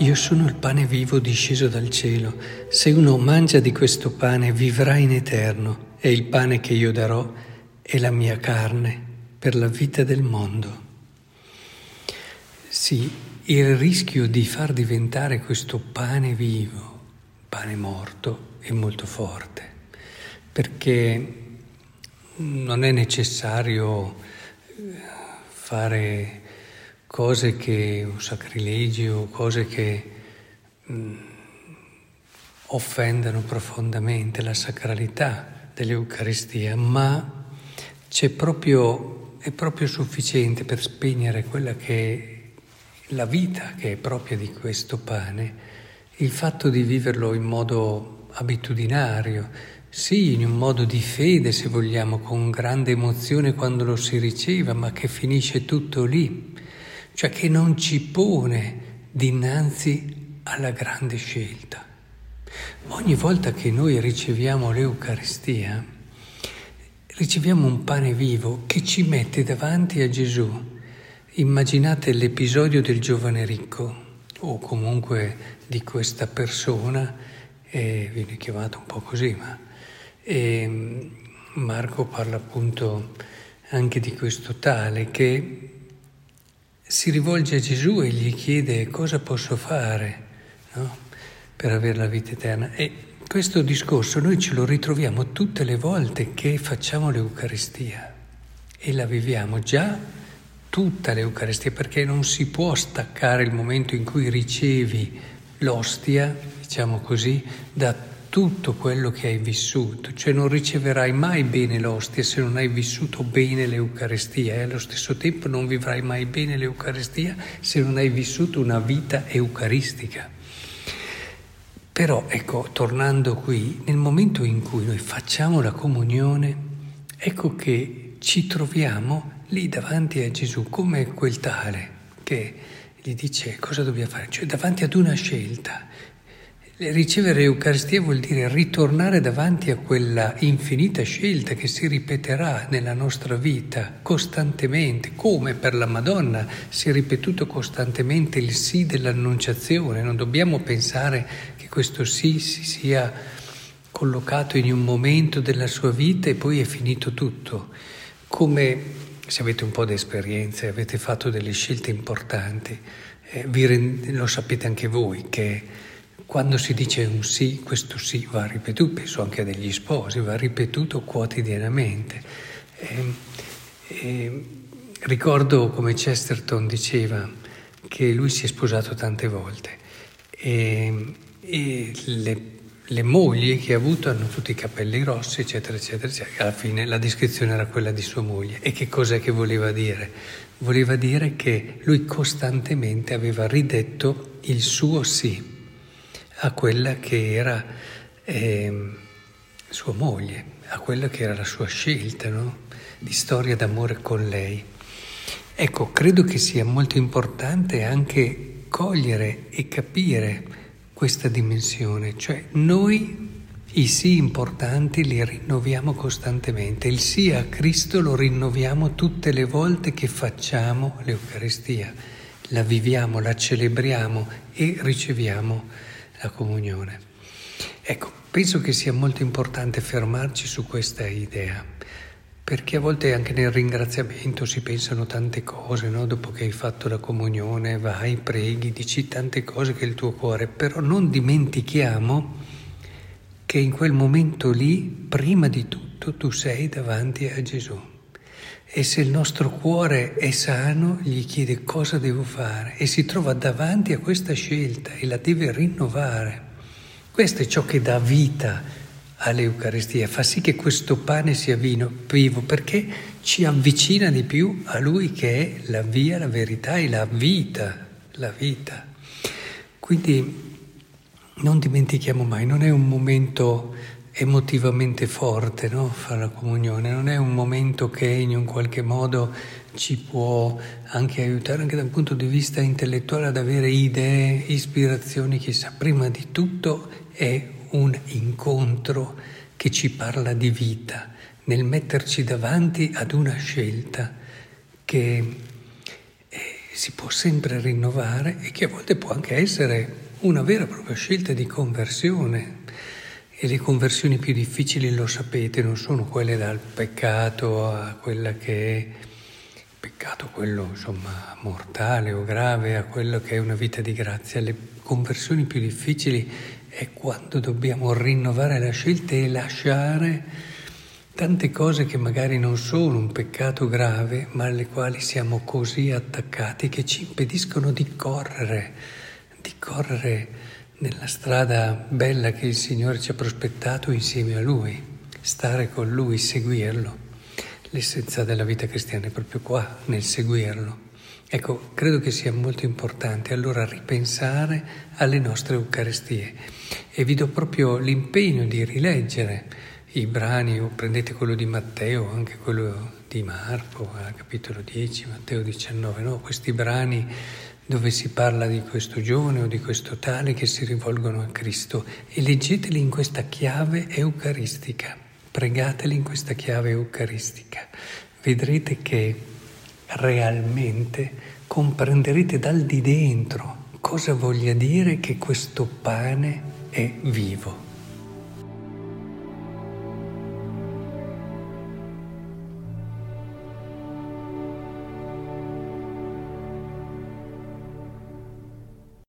Io sono il pane vivo disceso dal cielo. Se uno mangia di questo pane vivrà in eterno e il pane che io darò è la mia carne per la vita del mondo. Sì, il rischio di far diventare questo pane vivo, pane morto, è molto forte, perché non è necessario eh, fare cose che, un sacrilegio, cose che mh, mm, offendano profondamente la sacralità dell'Eucaristia, ma proprio, è proprio sufficiente per spegnere quella che è la vita che è propria di questo pane, il fatto di viverlo in modo abitudinario, sì, in un modo di fede, se vogliamo, con grande emozione quando lo si riceva, ma che finisce tutto lì cioè che non ci pone dinanzi alla grande scelta. Ogni volta che noi riceviamo l'Eucaristia, riceviamo un pane vivo che ci mette davanti a Gesù. Immaginate l'episodio del giovane ricco, o comunque di questa persona, eh, viene chiamato un po' così, ma eh, Marco parla appunto anche di questo tale che si rivolge a Gesù e gli chiede cosa posso fare no? per avere la vita eterna. E questo discorso noi ce lo ritroviamo tutte le volte che facciamo l'Eucaristia e la viviamo già tutta l'Eucaristia perché non si può staccare il momento in cui ricevi l'ostia, diciamo così, da tutto quello che hai vissuto, cioè non riceverai mai bene l'ostia se non hai vissuto bene l'Eucarestia e allo stesso tempo non vivrai mai bene l'Eucarestia se non hai vissuto una vita eucaristica. Però ecco, tornando qui, nel momento in cui noi facciamo la comunione, ecco che ci troviamo lì davanti a Gesù come quel tale che gli dice cosa dobbiamo fare, cioè davanti ad una scelta Ricevere l'Eucaristia vuol dire ritornare davanti a quella infinita scelta che si ripeterà nella nostra vita costantemente, come per la Madonna si è ripetuto costantemente il sì dell'annunciazione. Non dobbiamo pensare che questo sì si sia collocato in un momento della sua vita e poi è finito tutto. Come se avete un po' di esperienza e avete fatto delle scelte importanti, eh, rend- lo sapete anche voi che quando si dice un sì, questo sì va ripetuto, penso anche degli sposi, va ripetuto quotidianamente. E, ehm, e, ehm, ricordo come Chesterton diceva che lui si è sposato tante volte e, e le, le, mogli che ha avuto hanno tutti i capelli rossi, eccetera, eccetera, eccetera. Alla fine la descrizione era quella di sua moglie. E che cos'è che voleva dire? Voleva dire che lui costantemente aveva ridetto il suo sì a quella che era eh, sua moglie, a quella che era la sua scelta no? di storia d'amore con lei. Ecco, credo che sia molto importante anche cogliere e capire questa dimensione, cioè noi i sì importanti li rinnoviamo costantemente, il sì a Cristo lo rinnoviamo tutte le volte che facciamo l'Eucaristia, la viviamo, la celebriamo e riceviamo la comunione. Ecco, penso che sia molto importante fermarci su questa idea, perché a volte anche nel ringraziamento si pensano tante cose, no? dopo che hai fatto la comunione vai, preghi, dici tante cose che il tuo cuore, però non dimentichiamo che in quel momento lì, prima di tutto, tu sei davanti a Gesù. E se il nostro cuore è sano, gli chiede cosa devo fare e si trova davanti a questa scelta e la deve rinnovare. Questo è ciò che dà vita all'Eucaristia, fa sì che questo pane sia vino, vivo, perché ci avvicina di più a Lui che è la via, la verità e la vita, la vita. Quindi non dimentichiamo mai, non è un momento emotivamente forte, no? fare la comunione, non è un momento che in un qualche modo ci può anche aiutare anche dal punto di vista intellettuale ad avere idee, ispirazioni, chissà, prima di tutto è un incontro che ci parla di vita, nel metterci davanti ad una scelta che si può sempre rinnovare e che a volte può anche essere una vera e propria scelta di conversione. E le conversioni più difficili, lo sapete, non sono quelle dal peccato a quella che è peccato, quello insomma mortale o grave, a quello che è una vita di grazia. Le conversioni più difficili è quando dobbiamo rinnovare la scelta e lasciare tante cose che magari non sono un peccato grave, ma alle quali siamo così attaccati che ci impediscono di correre, di correre nella strada bella che il Signore ci ha prospettato insieme a Lui, stare con Lui, seguirlo. L'essenza della vita cristiana è proprio qua, nel seguirlo. Ecco, credo che sia molto importante allora ripensare alle nostre Eucaristie e vi do proprio l'impegno di rileggere i brani, prendete quello di Matteo, anche quello di Marco, capitolo 10, Matteo 19, no? questi brani dove si parla di questo giovane o di questo tale che si rivolgono a Cristo e leggeteli in questa chiave eucaristica, pregateli in questa chiave eucaristica. Vedrete che realmente comprenderete dal di dentro cosa voglia dire che questo pane è vivo.